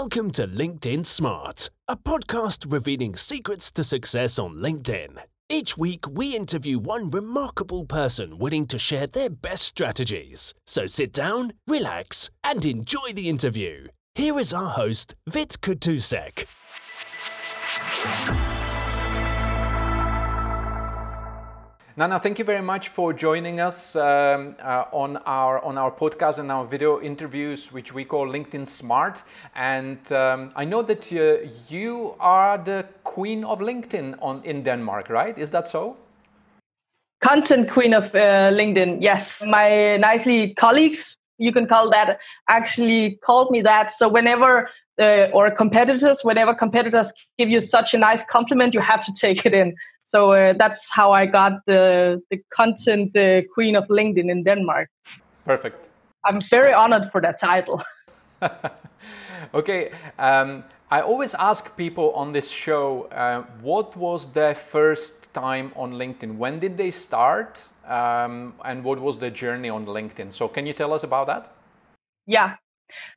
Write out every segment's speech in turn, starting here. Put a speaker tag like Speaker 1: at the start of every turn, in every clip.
Speaker 1: Welcome to LinkedIn Smart, a podcast revealing secrets to success on LinkedIn. Each week, we interview one remarkable person willing to share their best strategies. So sit down, relax, and enjoy the interview. Here is our host, Vit Kutusek.
Speaker 2: Nana, thank you very much for joining us um, uh, on our on our podcast and our video interviews, which we call LinkedIn Smart. And um, I know that uh, you are the queen of LinkedIn on in Denmark, right? Is that so?
Speaker 3: Content queen of uh, LinkedIn. Yes, my nicely colleagues, you can call that, actually called me that. So whenever uh, or competitors, whenever competitors give you such a nice compliment, you have to take it in. So uh, that's how I got the the content uh, queen of LinkedIn in Denmark.
Speaker 2: Perfect.
Speaker 3: I'm very honored for that title.
Speaker 2: okay. Um, I always ask people on this show uh, what was their first time on LinkedIn? When did they start? Um, and what was the journey on LinkedIn? So, can you tell us about that?
Speaker 3: Yeah,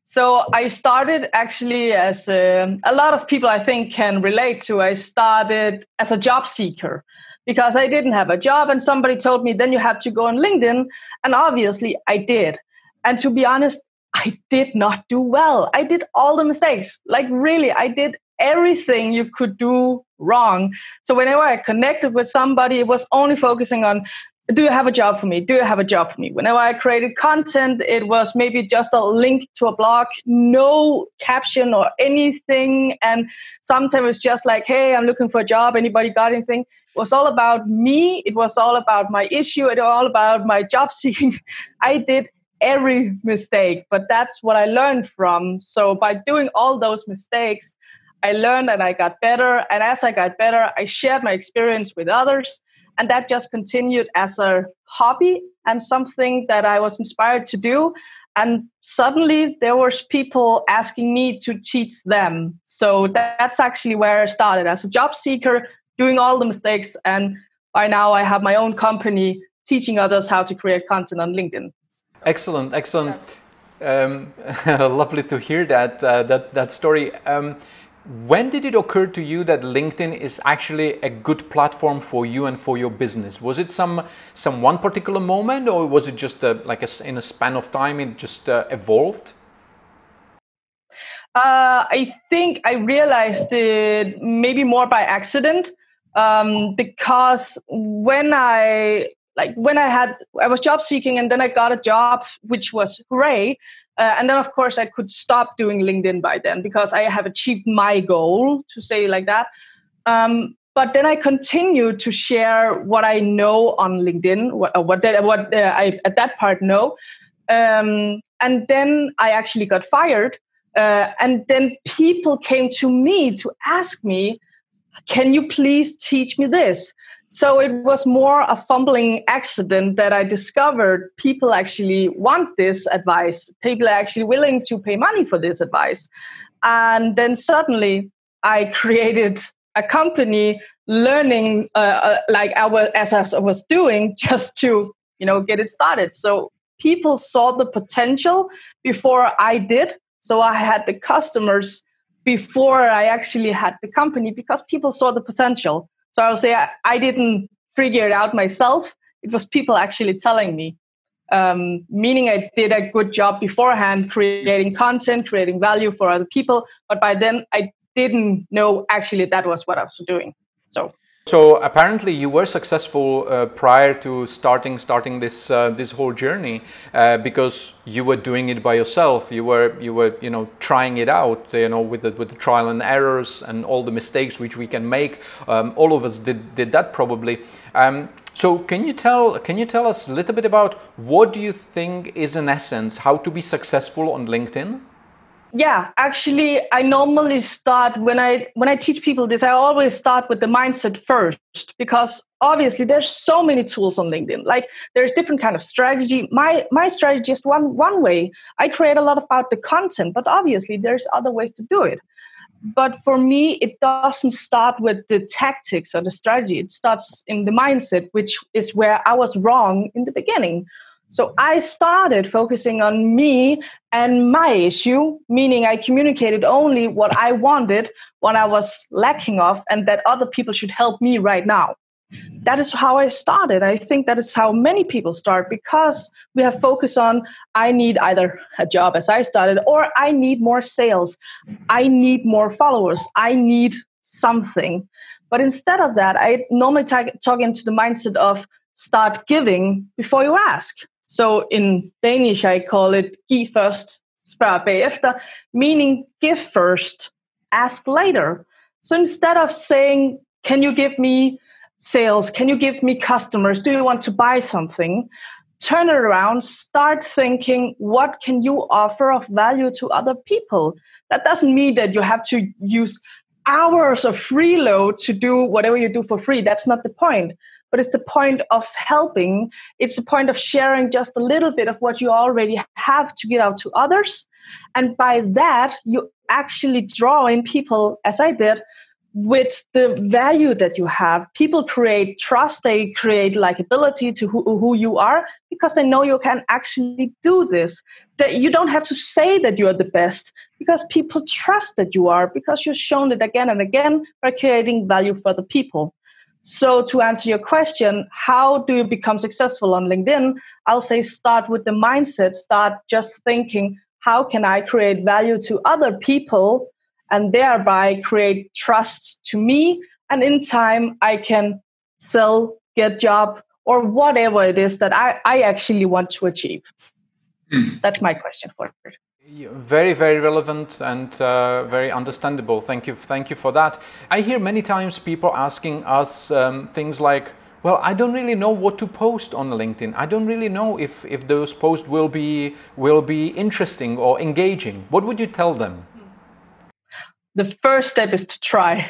Speaker 3: so I started actually as a, a, lot of people I think can relate to. I started as a job seeker because I didn't have a job, and somebody told me then you have to go on LinkedIn, and obviously I did. And to be honest, I did not do well. I did all the mistakes. Like really, I did everything you could do wrong. So whenever I connected with somebody, it was only focusing on do you have a job for me? Do you have a job for me? Whenever I created content, it was maybe just a link to a blog, no caption or anything. And sometimes it's just like, hey, I'm looking for a job. Anybody got anything? It was all about me. It was all about my issue. It was all about my job seeking. I did every mistake, but that's what I learned from. So by doing all those mistakes, I learned and I got better. And as I got better, I shared my experience with others and that just continued as a hobby and something that i was inspired to do. And suddenly there was people asking me to teach them. So that's actually where i started as a job seeker doing all the mistakes. And by now i have my own company teaching others how to create content on linkedin.
Speaker 2: Excellent excellent. Um, lovely to hear that uh, that that story. Um, when did it occur to you that LinkedIn is actually a good platform for you and for your business? Was it some some one particular moment, or was it just a, like a, in a span of time it just uh, evolved?
Speaker 3: Uh, I think I realized it maybe more by accident um, because when I like when I had I was job seeking and then I got a job which was great, uh, and then, of course, I could stop doing LinkedIn by then because I have achieved my goal, to say like that. Um, but then I continued to share what I know on LinkedIn, what uh, what, what uh, I at that part know. Um, and then I actually got fired. Uh, and then people came to me to ask me, "Can you please teach me this?" So it was more a fumbling accident that I discovered people actually want this advice. People are actually willing to pay money for this advice. And then suddenly I created a company learning uh, uh, like I was, as I was doing just to you know get it started. So people saw the potential before I did. So I had the customers before I actually had the company because people saw the potential. So I'll say I, I didn't figure it out myself. It was people actually telling me. Um, meaning I did a good job beforehand creating content, creating value for other people. But by then I didn't know actually that was what I was doing. So
Speaker 2: so apparently you were successful uh, prior to starting starting this uh, this whole journey uh, because you were doing it by yourself. You were you were you know trying it out. You know with the with the trial and errors and all the mistakes which we can make. Um, all of us did did that probably. Um, so can you tell can you tell us a little bit about what do you think is in essence how to be successful on LinkedIn?
Speaker 3: Yeah actually i normally start when i when i teach people this i always start with the mindset first because obviously there's so many tools on linkedin. Like there's different kind of strategy. My my strategy is one one way. I create a lot about the content but obviously there's other ways to do it. But for me it doesn't start with the tactics or the strategy. It starts in the mindset which is where i was wrong in the beginning So I started focusing on me and my issue, meaning I communicated only what I wanted, what I was lacking of, and that other people should help me right now. That is how I started. I think that is how many people start because we have focus on I need either a job as I started or I need more sales. I need more followers. I need something. But instead of that, I normally talk into the mindset of start giving before you ask. So in Danish, I call it give first, spørg bagefter, meaning give first, ask later. So instead of saying, can you give me sales? Can you give me customers? Do you want to buy something? Turn it around, start thinking, what can you offer of value to other people? That doesn't mean that you have to use hours of freeload to do whatever you do for free. That's not the point but it's the point of helping. It's the point of sharing just a little bit of what you already have to get out to others. And by that, you actually draw in people, as I did, with the value that you have. People create trust, they create likability to who, who you are because they know you can actually do this. That you don't have to say that you are the best because people trust that you are because you've shown it again and again by creating value for the people. So, to answer your question, how do you become successful on LinkedIn? I'll say start with the mindset, start just thinking, how can I create value to other people and thereby create trust to me? And in time, I can sell, get job, or whatever it is that I, I actually want to achieve. Mm. That's my question for it.
Speaker 2: Very, very relevant and uh, very understandable. Thank you, thank you for that. I hear many times people asking us um, things like, "Well, I don't really know what to post on LinkedIn. I don't really know if if those posts will be will be interesting or engaging." What would you tell them?
Speaker 3: The first step is to try.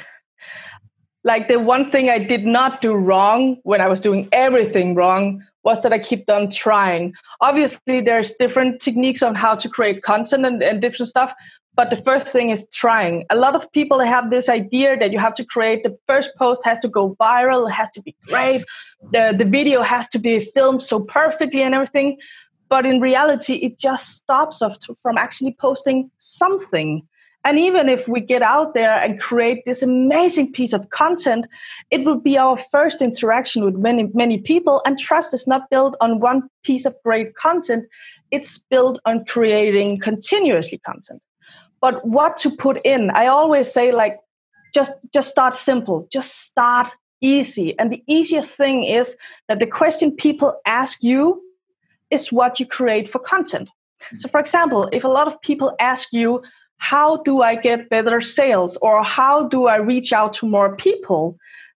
Speaker 3: Like the one thing I did not do wrong when I was doing everything wrong was that I kept on trying. Obviously, there's different techniques on how to create content and, and different stuff. But the first thing is trying. A lot of people have this idea that you have to create the first post has to go viral, it has to be great, the, the video has to be filmed so perfectly and everything. But in reality, it just stops us from actually posting something. And even if we get out there and create this amazing piece of content, it will be our first interaction with many, many people. And trust is not built on one piece of great content, it's built on creating continuously content. But what to put in, I always say, like, just just start simple, just start easy. And the easiest thing is that the question people ask you is what you create for content. So, for example, if a lot of people ask you, how do I get better sales or how do I reach out to more people?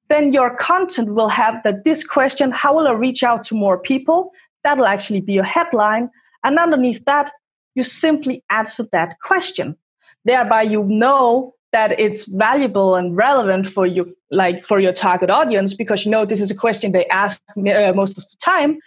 Speaker 3: Then your content will have that this question, how will I reach out to more people? That will actually be your headline. And underneath that, you simply answer that question. Thereby you know that it's valuable and relevant for you like for your target audience because you know this is a question they ask uh, most of the time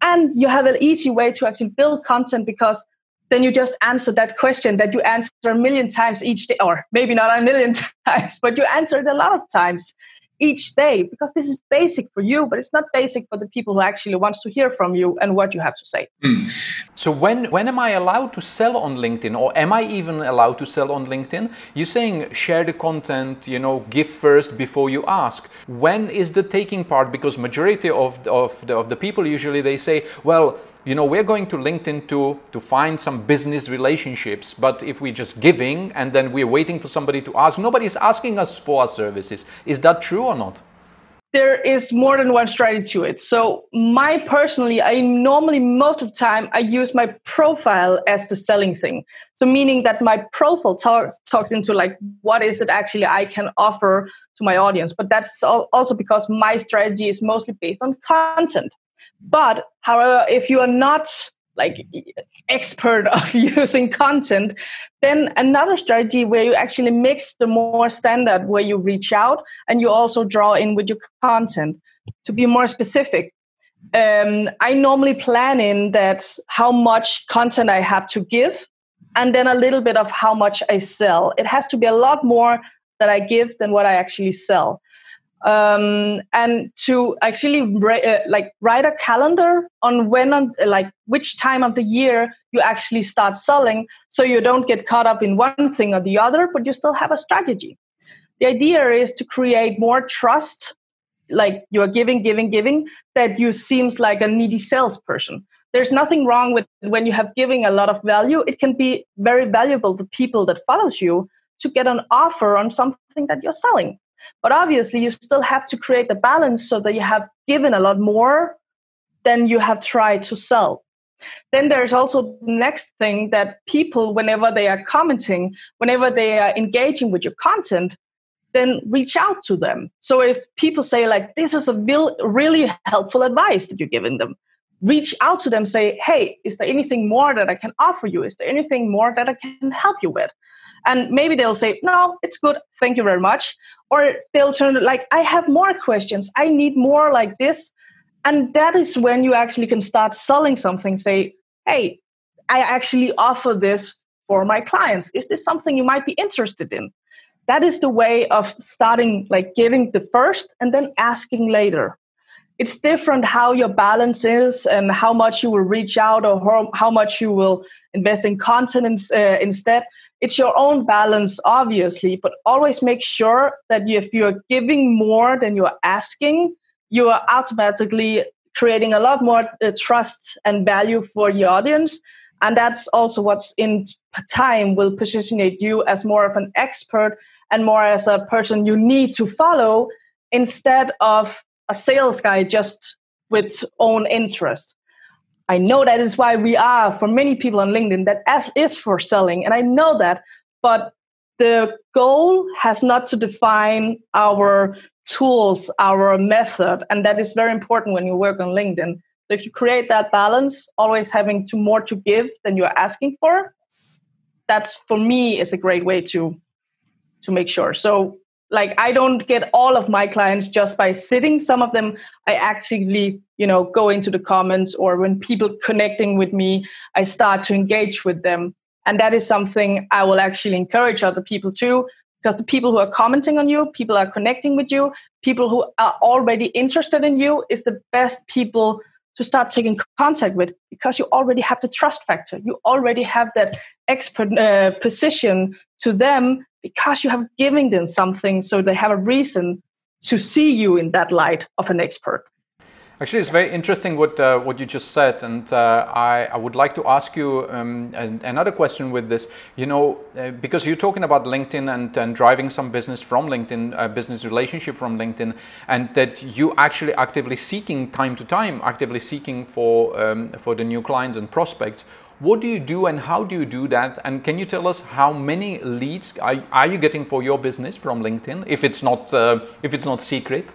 Speaker 3: and you have an easy way to actually build content because then you just answer that question that you answer a million times each day, or maybe not a million times, but you answer it a lot of times each day because this is basic for you but it's not basic for the people who actually wants to hear from you and what you have to say. Mm.
Speaker 2: so when when am i allowed to sell on linkedin or am i even allowed to sell on linkedin? You're saying share the content you know give first before you ask. When is the taking part? Because majority of of the, of the people usually they say well you know we're going to linkedin to to find some business relationships but if we're just giving and then we're waiting for somebody to ask nobody's asking us for our services. Is that true or not?
Speaker 3: There is more than one strategy to it. So my personally i normally most of the time i use my profile as the selling thing. So meaning that my profile talks talks into like what is it actually i can offer to my audience. But that's also because my strategy is mostly based on content but however, if you are not like expert of using content, then another strategy where you actually mix the more standard where you reach out and you also draw in with your content. To be more specific, um, I normally plan in that how much content I have to give, and then a little bit of how much I sell. It has to be a lot more that I give than what I actually sell. Um, and to actually uh, like write a calendar on when on like which time of the year you actually start selling so you don't get caught up in one thing or the other but you still have a strategy. The idea is to create more trust like you're giving giving giving that you seems like a needy salesperson. There's nothing wrong with when you have giving a lot of value it can be very valuable to people that follows you to get an offer on something that you're selling but obviously, you still have to create the balance so that you have given a lot more than you have tried to sell. Then there's also the next thing that people, whenever they are commenting, whenever they are engaging with your content, then reach out to them. So if people say like, "This is a real, really helpful advice that you're giving them," reach out to them, say, "Hey, is there anything more that I can offer you? Is there anything more that I can help you with?" And maybe they'll say, "No, it's good, thank you very much," or they'll turn like i have more questions. I need more like this. And that is when you actually can start selling something say hey i actually offer this for my clients. Is this something you might be interested in? That is the way of starting like giving the first and then asking later it's different how your balance is and how much you will reach out or how, how much you will invest in content uh, instead. It's your own balance obviously but always make sure that you, if you're giving more than you're asking you are automatically creating a lot more uh, trust and value for your audience. And that's also what's in time will positionate you as more of an expert and more as a person you need to follow instead of a sales guy just with own interest I know that is why we are for many people on LinkedIn that S is for selling, and I know that, but the goal has not to define our tools, our method, and that is very important when you work on LinkedIn. So if you create that balance, always having to more to give than you're asking for, that's for me is a great way to to make sure. So like i don't get all of my clients just by sitting. Some of them i actively you know go into the comments or when people connecting with me i start to engage with them. And that is something i will actually encourage other people too because the people who are commenting on you people are connecting with you people who are already interested in you is the best people to start taking contact with because you already have the trust factor. You already have that expert uh, position to them because you have given them something so they have a reason to see you in that light of an expert
Speaker 2: Actually, it's very interesting what uh, what you just said, and uh, I, I would like to ask you um, an, another question with this. You know, uh, because you're talking about LinkedIn and, and driving some business from LinkedIn, business relationship from LinkedIn, and that you actually actively seeking time to time, actively seeking for um, for the new clients and prospects. What do you do and how do you do that? And can you tell us how many leads are, are you getting for your business from LinkedIn? If it's not uh, if it's not secret.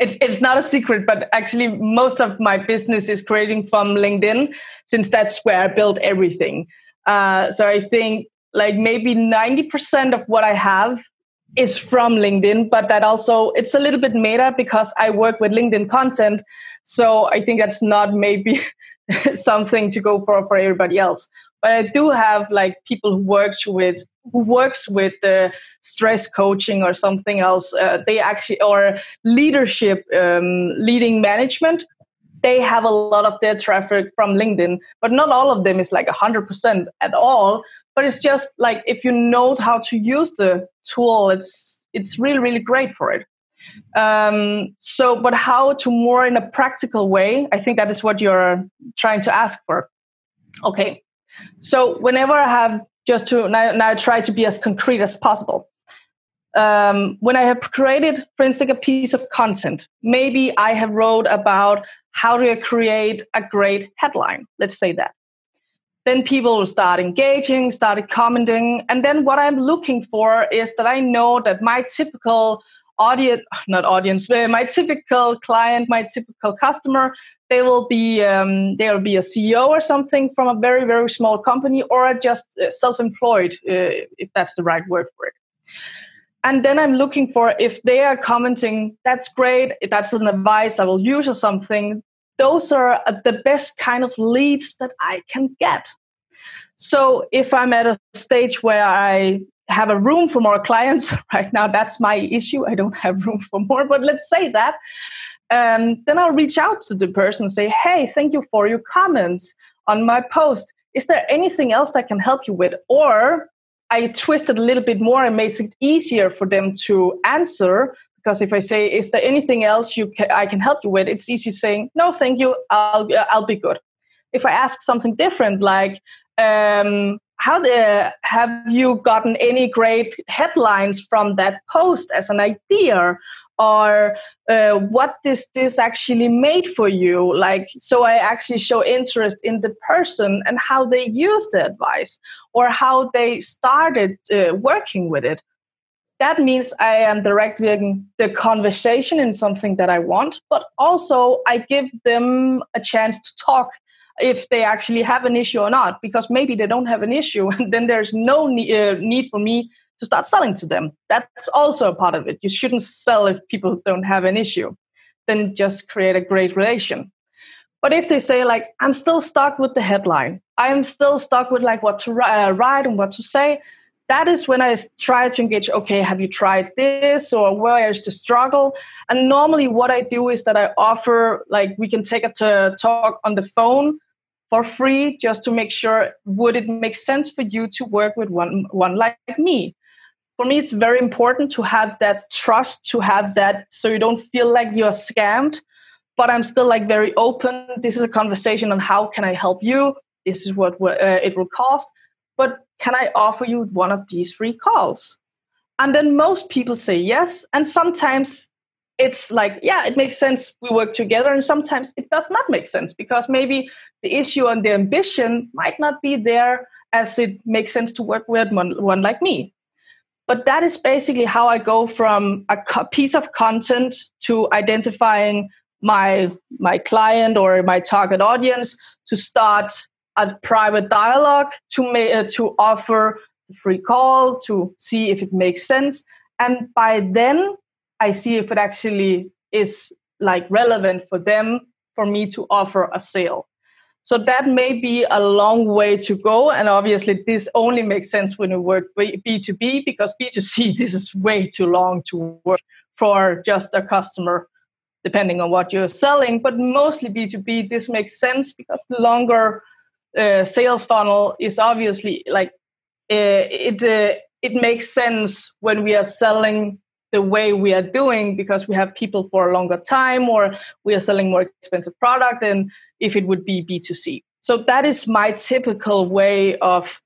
Speaker 3: It's it's not a secret, but actually most of my business is creating from LinkedIn, since that's where I build everything. Uh, so I think like maybe ninety percent of what I have is from LinkedIn, but that also it's a little bit meta because I work with LinkedIn content. So I think that's not maybe something to go for for everybody else. But I do have like people who works with who works with the stress coaching or something else. Uh, they actually or leadership, um, leading management. They have a lot of their traffic from LinkedIn, but not all of them is like hundred percent at all. But it's just like if you know how to use the tool, it's it's really really great for it. Um, so, but how to more in a practical way? I think that is what you're trying to ask for. Okay. So, whenever I have just to now, now try to be as concrete as possible. Um, when I have created, for instance, a piece of content, maybe I have wrote about how to create a great headline. Let's say that. Then people will start engaging, started commenting, and then what I'm looking for is that I know that my typical audience not audience my typical client my typical customer they will be um, they will be a ceo or something from a very very small company or just uh, self-employed uh, if that's the right word for it. And then i'm looking for if they are commenting that's great if that's an advice i will use or something those are uh, the best kind of leads that i can get. So if i'm at a stage where i have a room for more clients. Right now that's my issue. I don't have room for more but let's say that. Um, then i'll reach out to the person and say hey thank you for your comments on my post. Is there anything else i can help you with? Or i twisted a little bit more and made it easier for them to answer. Because if i say is there anything else you ca- i can help you with? It's easy saying no thank you. I'll i'll be good. If i ask something different like um, how the, have you gotten any great headlines from that post as an idea? Or uh, what this this actually made for you? Like so i actually show interest in the person and how they use the advice or how they started uh, working with it. That means i am directing the conversation in something that i want but also i give them a chance to talk if they actually have an issue or not because maybe they don't have an issue and then there's no ne- uh, need for me to start selling to them. That's also a part of it. You shouldn't sell if people don't have an issue. Then just create a great relation. But if they say like i'm still stuck with the headline. I'm still stuck with like what to uh, write and what to say that is when I try to engage. Okay, have you tried this, or where is the struggle? And normally, what I do is that I offer like we can take a talk on the phone for free, just to make sure would it make sense for you to work with one one like me. For me, it's very important to have that trust, to have that, so you don't feel like you're scammed. But I'm still like very open. This is a conversation on how can I help you. This is what uh, it will cost but can I offer you one of these free calls? And then most people say yes. And sometimes it's like, yeah, it makes sense. We work together. And sometimes it does not make sense because maybe the issue and the ambition might not be there as it makes sense to work with one, one like me. But that is basically how I go from a co- piece of content to identifying my my client or my target audience to start a private dialogue to make uh, to offer the free call to see if it makes sense. And by then i see if it actually is like relevant for them for me to offer a sale. So that may be a long way to go and obviously this only makes sense when you work b2b because b2c this is way too long to work for just a customer depending on what you're selling. But mostly b2b this makes sense because the longer uh, sales funnel is obviously like uh, it uh, it makes sense when we are selling the way we are doing because we have people for a longer time or we are selling more expensive product than if it would be b2c so that is my typical way of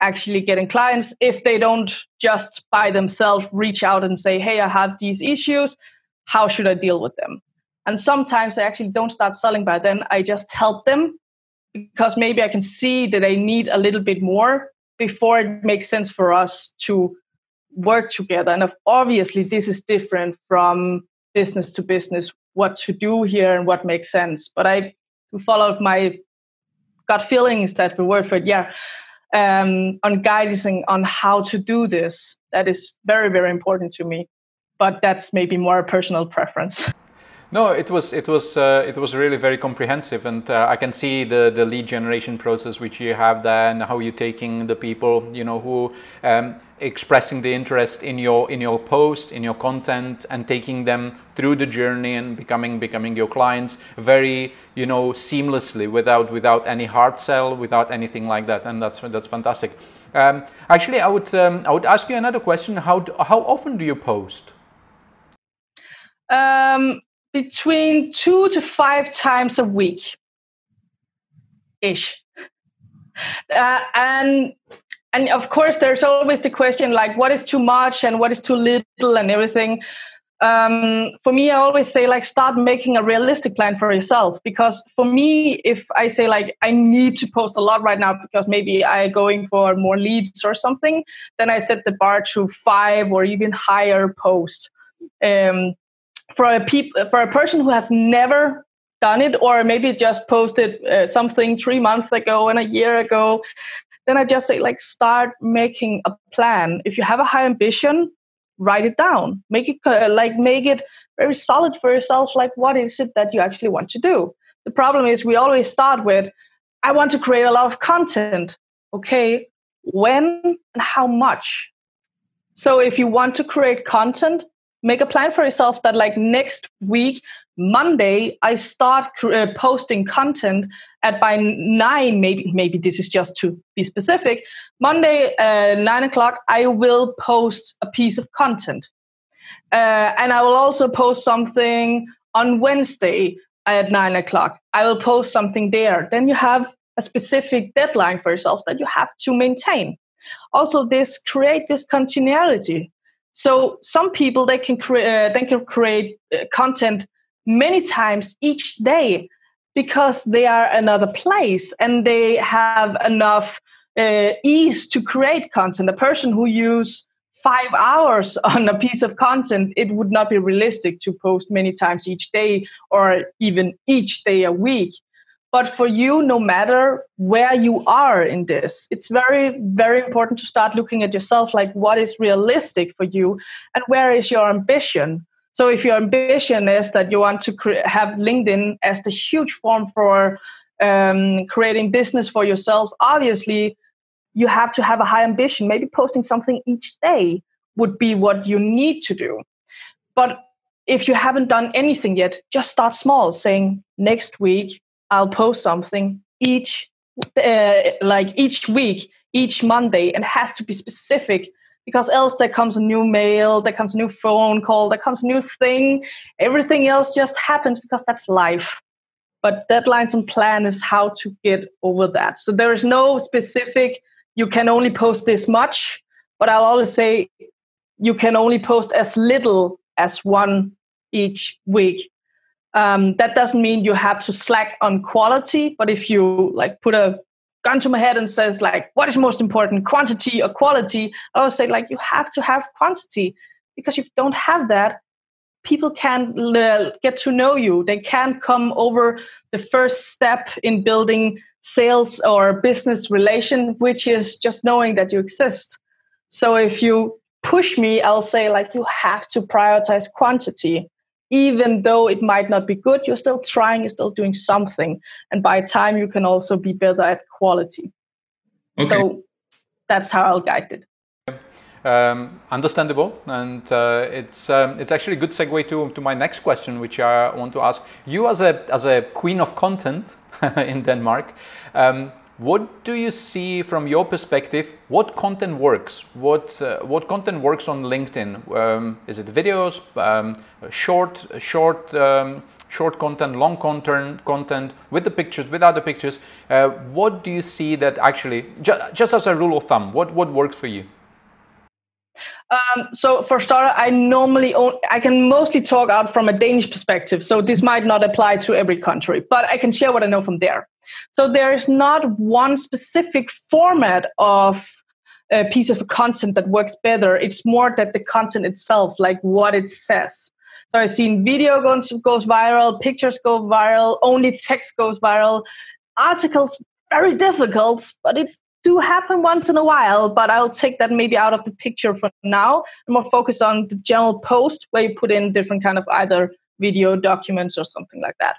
Speaker 3: actually getting clients. If they don't just by themselves reach out and say hey i have these issues how should i deal with them? And sometimes i actually don't start selling by then i just help them because maybe I can see that I need a little bit more before it makes sense for us to work together. And obviously, this is different from business to business, what to do here and what makes sense. But I follow my gut feelings that the word for it, yeah, um, on guiding on how to do this. That is very, very important to me. But that's maybe more a personal preference.
Speaker 2: No, it was it was uh, it was really very comprehensive, and uh, I can see the the lead generation process which you have there, and how you're taking the people, you know, who um, expressing the interest in your in your post, in your content, and taking them through the journey and becoming becoming your clients very you know seamlessly without without any hard sell, without anything like that, and that's that's fantastic. Um, actually, I would um, I would ask you another question. How how often do you post?
Speaker 3: Um, between two to five times a week ish. Uh, and and of course there's always the question like what is too much and what is too little and everything. Um, for me i always say like start making a realistic plan for yourself because for me if i say like i need to post a lot right now because maybe i going for more leads or something then i set the bar to five or even higher posts. Um, for a peop- for a person who has never done it or maybe just posted uh, something three months ago and a year ago then i just say like start making a plan. If you have a high ambition write it down. Make it uh, like make it very solid for yourself like what is it that you actually want to do? The problem is we always start with i want to create a lot of content. Okay when and how much. So if you want to create content, make a plan for yourself that like next week monday i start uh, posting content at by nine maybe maybe this is just to be specific monday uh, nine o'clock i will post a piece of content. Uh, and i will also post something on wednesday at nine o'clock. I will post something there. Then you have a specific deadline for yourself that you have to maintain. Also this create this continuity so some people they can create uh, they can create uh, content many times each day because they are another place and they have enough uh, ease to create content. A person who use five hours on a piece of content, it would not be realistic to post many times each day or even each day a week. But for you, no matter where you are in this, it's very, very important to start looking at yourself like what is realistic for you and where is your ambition. So if your ambition is that you want to cre- have LinkedIn as the huge form for um, creating business for yourself, obviously you have to have a high ambition. Maybe posting something each day would be what you need to do. But if you haven't done anything yet, just start small, saying next week I'll post something each uh, like each week, each Monday, and has to be specific because else there comes a new mail, there comes a new phone call, there comes a new thing. Everything else just happens because that's life. But deadlines and plan is how to get over that. So there is no specific, you can only post this much, but I'll always say you can only post as little as one each week um, that doesn't mean you have to slack on quality, but if you like put a gun to my head and says like, what is most important, quantity or quality? I would say like you have to have quantity because if you don't have that, people can't l- get to know you. They can't come over the first step in building sales or business relation, which is just knowing that you exist. So if you push me, I'll say like you have to prioritize quantity even though it might not be good, you're still trying, you're still doing something. And by time, you can also be better at quality. Okay. So that's how I'll guide it.
Speaker 2: Um, understandable, and uh, it's um, it's actually a good segue to, to my next question, which I want to ask you as a as a queen of content in Denmark. Um, what do you see from your perspective? What content works? What uh, what content works on LinkedIn? Um, is it videos, um, short, short, um, short content, long content, content with the pictures, without the pictures? Uh, what do you see that actually, ju just as a rule of thumb, what what works for you?
Speaker 3: Um, so for starter, I normally own, I can mostly talk out from a Danish perspective. So this might not apply to every country, but I can share what I know from there. So there is not one specific format of a piece of content that works better. It's more that the content itself, like what it says. So I've seen video goes, goes viral, pictures go viral, only text goes viral, articles very difficult, but it do happen once in a while, but I'll take that maybe out of the picture for now. More focus on the general post where you put in different kind of either video documents or something like that.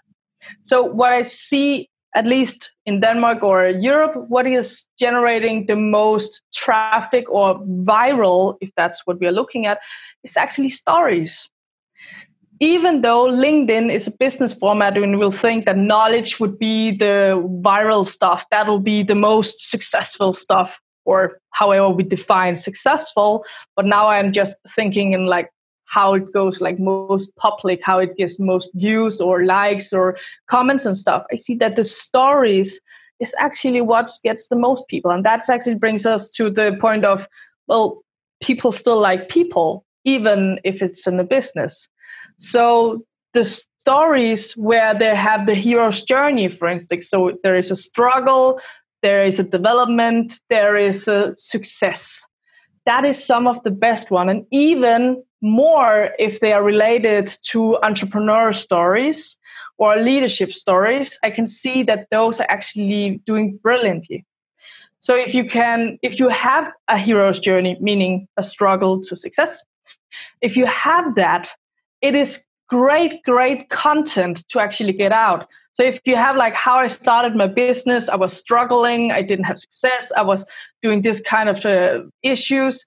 Speaker 3: So what I see, at least in Denmark or Europe, what is generating the most traffic or viral, if that's what we are looking at, is actually stories even though LinkedIn is a business format and we'll think that knowledge would be the viral stuff, that'll be the most successful stuff, or however we define successful. But now I'm just thinking in like how it goes like most public, how it gets most views or likes or comments and stuff. I see that the stories is actually what gets the most people. And that actually brings us to the point of, well, people still like people, even if it's in a business. So the stories where they have the hero's journey, for instance, so there is a struggle, there is a development, there is a success. That is some of the best one, and even more if they are related to entrepreneur stories or leadership stories. I can see that those are actually doing brilliantly. So if you can, if you have a hero's journey, meaning a struggle to success, if you have that, it is great, great content to actually get out. So if you have like how I started my business, I was struggling, I didn't have success, I was doing this kind of uh, issues,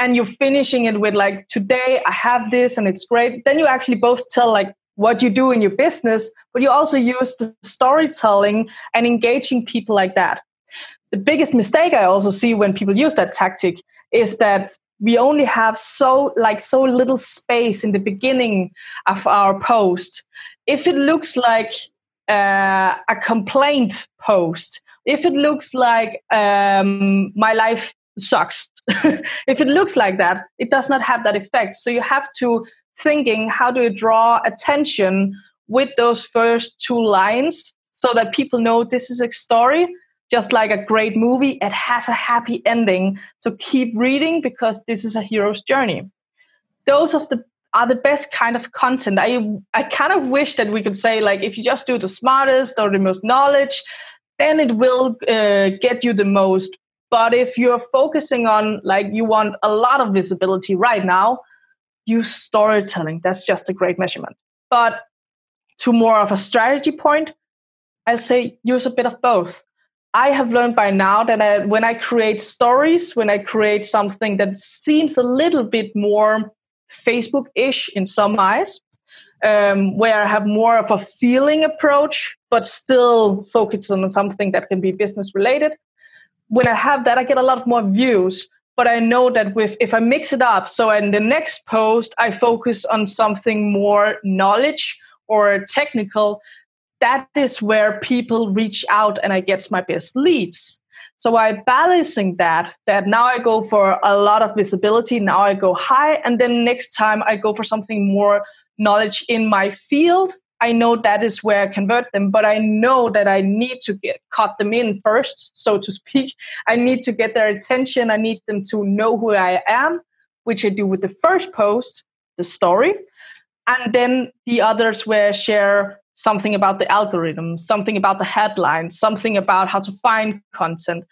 Speaker 3: and you're finishing it with like today I have this and it's great. Then you actually both tell like what you do in your business, but you also use the storytelling and engaging people like that. The biggest mistake I also see when people use that tactic is that we only have so like so little space in the beginning of our post. If it looks like uh, a complaint post if it looks like um, my life sucks if it looks like that it does not have that effect. So you have to thinking how do you draw attention with those first two lines so that people know this is a story just like a great movie, it has a happy ending. So keep reading because this is a hero's journey. Those of the are the best kind of content. I I kind of wish that we could say like if you just do the smartest or the most knowledge, then it will uh, get you the most. But if you're focusing on like you want a lot of visibility right now, use storytelling. That's just a great measurement. But to more of a strategy point, I'll say use a bit of both. I have learned by now that I, when I create stories, when I create something that seems a little bit more Facebook ish in some eyes, um, where I have more of a feeling approach, but still focus on something that can be business related. When I have that, I get a lot more views. But I know that with if I mix it up, so in the next post I focus on something more knowledge or technical, that is where people reach out and I get my best leads. So by balancing that, that now I go for a lot of visibility, now I go high, and then next time I go for something more knowledge in my field. I know that is where I convert them, but I know that I need to get cut them in first, so to speak. I need to get their attention. I need them to know who I am, which I do with the first post, the story. And then the others where I share something about the algorithm, something about the headline, something about how to find content.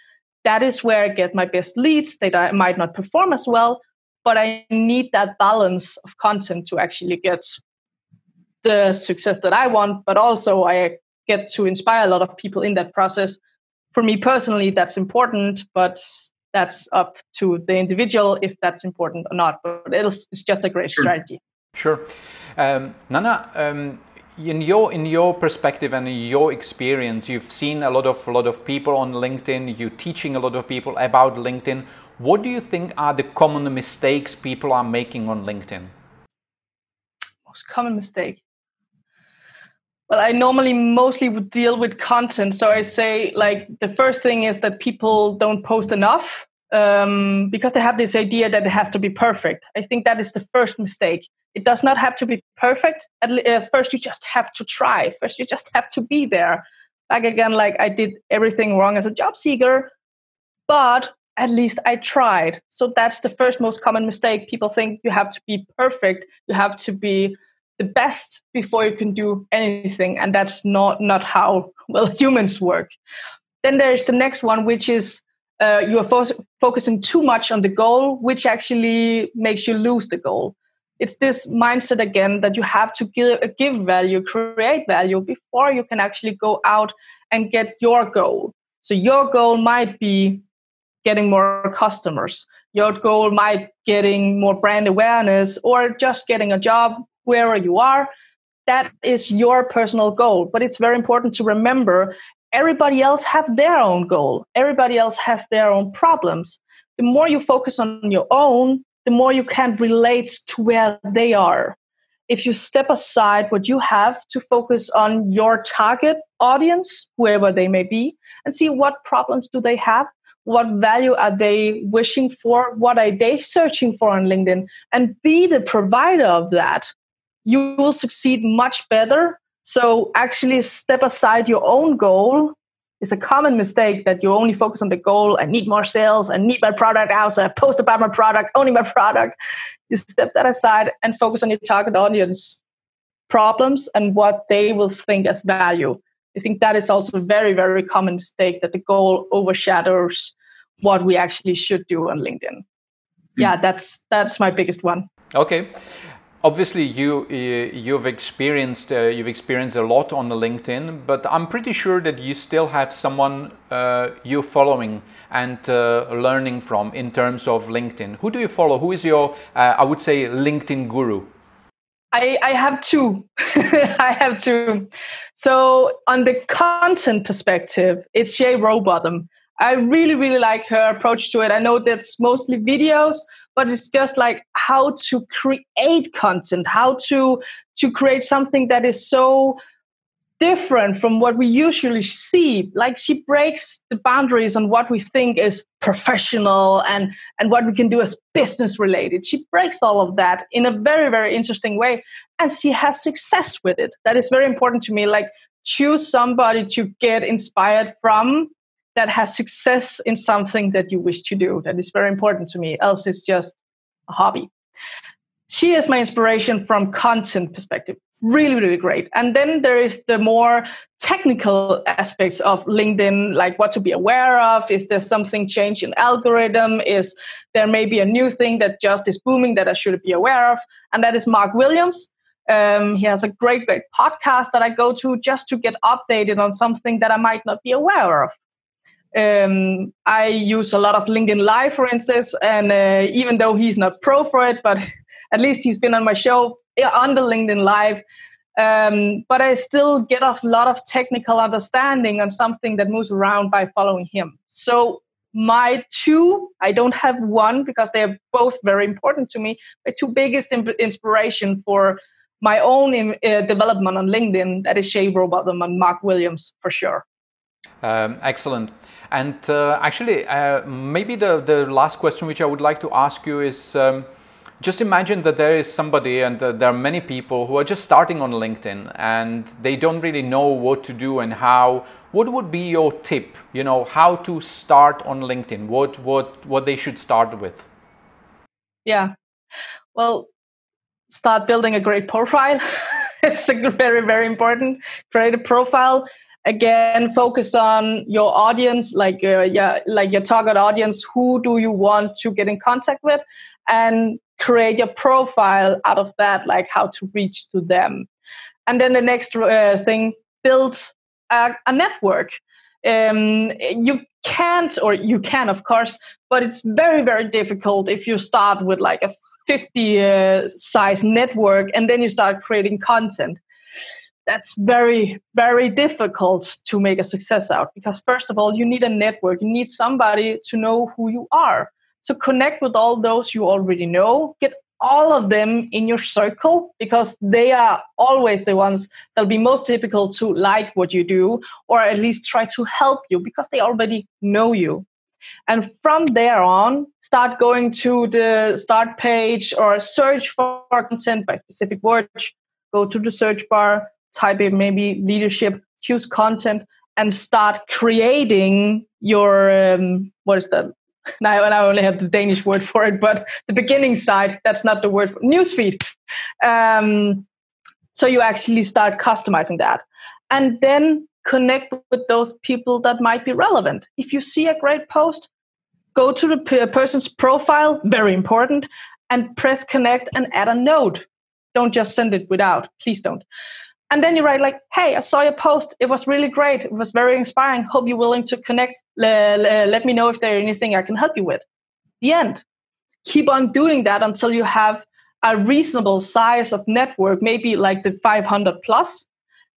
Speaker 3: That is where I get my best leads that I might not perform as well, but I need that balance of content to actually get the success that I want, but also I get to inspire a lot of people in that process. For me personally, that's important, but that's up to the individual if that's important or not. But it's, it's just a great strategy.
Speaker 2: Sure. Um, Nana, um, in your in your perspective and in your experience you've seen a lot of a lot of people on linkedin you're teaching a lot of people about linkedin. What do you think are the common mistakes people are making on linkedin?
Speaker 3: Most common mistake? Well i normally mostly would deal with content. So i say like the first thing is that people don't post enough um, because they have this idea that it has to be perfect. I think that is the first mistake it does not have to be perfect. At uh, first you just have to try. First you just have to be there. Like again like i did everything wrong as a job seeker but at least i tried. So that's the first most common mistake. People think you have to be perfect. You have to be the best before you can do anything and that's not not how well humans work. Then there's the next one which is uh, you are fo- focusing too much on the goal which actually makes you lose the goal it's this mindset again that you have to give, give value, create value before you can actually go out and get your goal. So your goal might be getting more customers. Your goal might getting more brand awareness or just getting a job wherever you are. That is your personal goal. But it's very important to remember everybody else have their own goal. Everybody else has their own problems. The more you focus on your own, the more you can relate to where they are. If you step aside what you have to focus on your target audience, whoever they may be, and see what problems do they have, what value are they wishing for, what are they searching for on LinkedIn, and be the provider of that, you will succeed much better. So actually step aside your own goal it's a common mistake that you only focus on the goal. I need more sales. I need my product out. So I post about my product, only my product. You step that aside and focus on your target audience problems and what they will think as value. I think that is also a very, very common mistake that the goal overshadows what we actually should do on LinkedIn. Mm. Yeah, that's that's my biggest one.
Speaker 2: Okay. Obviously you you've experienced uh, you've experienced a lot on the LinkedIn, but I'm pretty sure that you still have someone uh, you're following and uh, learning from in terms of LinkedIn. Who do you follow? Who is your uh, I would say LinkedIn guru?
Speaker 3: I, I have two. I have two. So on the content perspective, it's Jay Rowbotham. I really, really like her approach to it. I know that's mostly videos, but it's just like how to create content, how to to create something that is so different from what we usually see. Like she breaks the boundaries on what we think is professional and and what we can do as business related. She breaks all of that in a very, very interesting way. And she has success with it. That is very important to me. Like choose somebody to get inspired from that has success in something that you wish to do. That is very important to me. Else it's just a hobby. She is my inspiration from content perspective. Really, really great. And then there is the more technical aspects of LinkedIn, like what to be aware of. Is there something changed in algorithm? Is there maybe a new thing that just is booming that I should be aware of? And that is Mark Williams. Um, he has a great, great podcast that I go to just to get updated on something that I might not be aware of. Um, I use a lot of LinkedIn Live, for instance, and uh, even though he's not pro for it, but at least he's been on my show on the LinkedIn Live. Um, but I still get a lot of technical understanding on something that moves around by following him. So my two, I don't have one because they are both very important to me. My two biggest imp- inspiration for my own uh, development on LinkedIn that is Shay Rowbotham and Mark Williams for sure.
Speaker 2: Um, excellent. And uh, actually, uh, maybe the, the last question which I would like to ask you is um, just imagine that there is somebody, and uh, there are many people who are just starting on LinkedIn and they don't really know what to do and how. What would be your tip? You know, how to start on LinkedIn? What what what they should start with?
Speaker 3: Yeah, well, start building a great profile. it's very very important. Create a profile again focus on your audience like uh, yeah like your target audience who do you want to get in contact with and create your profile out of that like how to reach to them. And then the next uh, thing build a, a network. Um, you can't or you can of course but it's very very difficult if you start with like a 50 uh, size network and then you start creating content that's very very difficult to make a success out because first of all you need a network. You need somebody to know who you are. So connect with all those you already know. Get all of them in your circle because they are always the ones that'll be most typical to like what you do or at least try to help you because they already know you. And from there on start going to the start page or search for content by specific words. Go to the search bar type in maybe leadership, choose content, and start creating your um, what is that? Now, and I only have the Danish word for it, but the beginning side, that's not the word for newsfeed. Um, so you actually start customizing that. And then connect with those people that might be relevant. If you see a great post, go to the person's profile, very important, and press connect and add a note. Don't just send it without, please don't. And then you write like, "Hey, I saw your post. It was really great. It was very inspiring. Hope you're willing to connect. let me know if there's anything I can help you with." The end. Keep on doing that until you have a reasonable size of network, maybe like the 500 plus,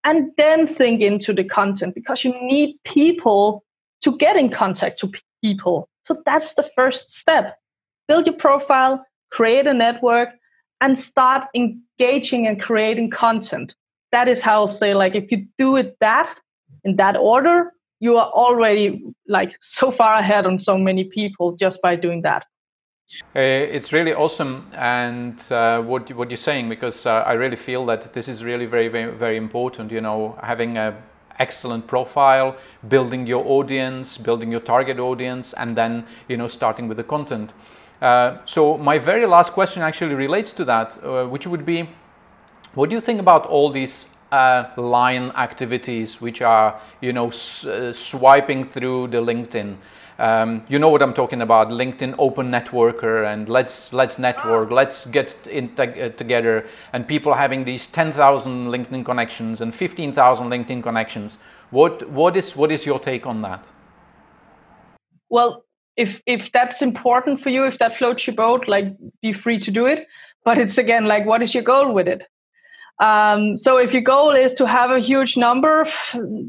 Speaker 3: and then think into the content because you need people to get in contact to people. So that's the first step. Build your profile, create a network, and start engaging and creating content that is how I'll say like if you do it that in that order, you are already like so far ahead on so many people just by doing that.
Speaker 2: Uh, it's really awesome, and uh, what what you're saying because uh, I really feel that this is really very very very important. You know, having a excellent profile, building your audience, building your target audience, and then you know starting with the content. Uh, so my very last question actually relates to that, uh, which would be what do you think about all these uh, LION activities which are, you know, s- uh, swiping through the LinkedIn? um, you know what I'm talking about, LinkedIn Open Networker, and let's let's network, let's get in uh, together, and people having these 10,000 LinkedIn connections and 15,000 LinkedIn connections. What what is what is your take on that?
Speaker 3: Well, if if that's important for you, if that floats your boat, like be free to do it. But it's again like, what is your goal with it? Um, so if your goal is to have a huge number,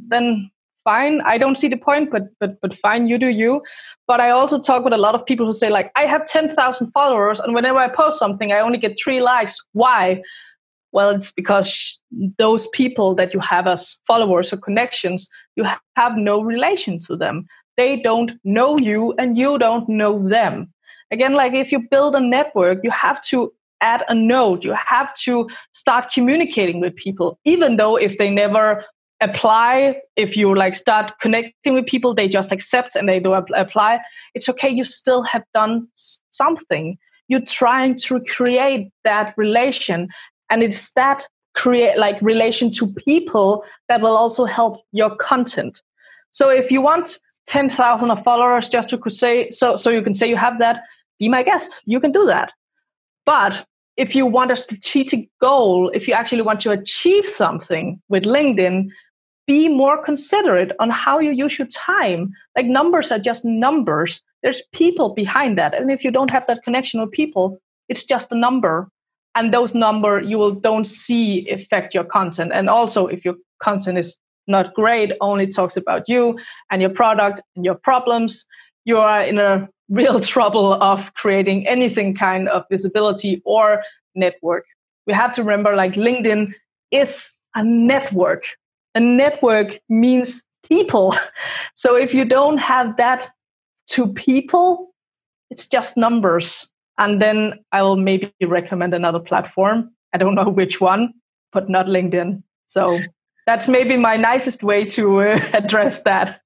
Speaker 3: then fine. I don't see the point, but but but fine, you do you. But I also talk with a lot of people who say like, I have ten thousand followers, and whenever I post something, I only get three likes. Why? Well, it's because those people that you have as followers or connections, you have no relation to them. They don't know you, and you don't know them. Again, like if you build a network, you have to add a node. You have to start communicating with people, even though if they never apply, if you like start connecting with people, they just accept and they do apply. It's okay. You still have done something. You're trying to create that relation, and it's that create like relation to people that will also help your content. So if you want 10,000 of followers just to say so so you can say you have that be my guest you can do that but if you want a strategic goal, if you actually want to achieve something with LinkedIn, be more considerate on how you use your time. Like numbers are just numbers. There's people behind that. And if you don't have that connection with people, it's just a number. And those number you will don't see affect your content. And also if your content is not great, only talks about you and your product and your problems, you are in a real trouble of creating anything kind of visibility or network. We have to remember like LinkedIn is a network. A network means people. So if you don't have that to people, it's just numbers. And then I will maybe recommend another platform. I don't know which one, but not LinkedIn. So that's maybe my nicest way to uh, address that.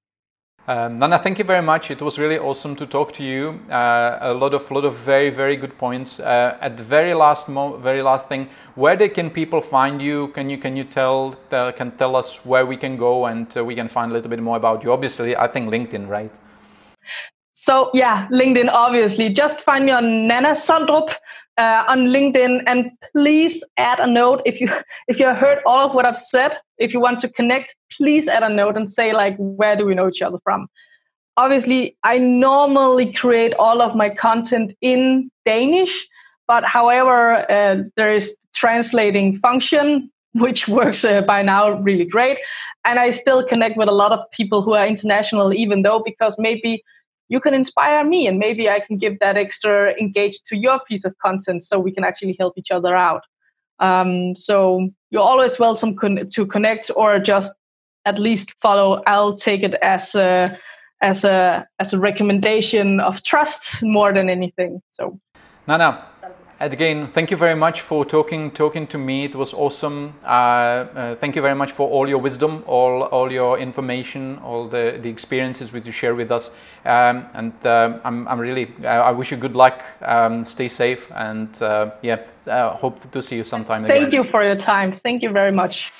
Speaker 2: Um, Nana, thank you very much. It was really awesome to talk to you. Uh, a lot of, lot of very, very good points. Uh, at the very last, mo- very last thing, where they can people find you? Can you, can you tell, tell can tell us where we can go and uh, we can find a little bit more about you? Obviously, I think LinkedIn, right?
Speaker 3: So yeah, LinkedIn. Obviously, just find me on Nana Sondrup uh, on LinkedIn, and please add a note if you if you heard all of what I've said. If you want to connect, please add a note and say like, where do we know each other from? Obviously, I normally create all of my content in Danish, but however, uh, there is translating function which works uh, by now really great, and I still connect with a lot of people who are international, even though because maybe you can inspire me and maybe I can give that extra engage to your piece of content so we can actually help each other out. Um, so you're always welcome con- to connect or just at least follow. I'll take it as a as a as a recommendation of trust more than anything. So,
Speaker 2: Nana, again, thank you very much for talking talking to me. It was awesome. Uh, uh, thank you very much for all your wisdom, all all your information, all the, the experiences which you share with us. Um, and uh, I'm, I'm really I wish you good luck. Um, stay safe, and uh, yeah, uh, hope to see you sometime.
Speaker 3: Thank again. you for your time. Thank you very much.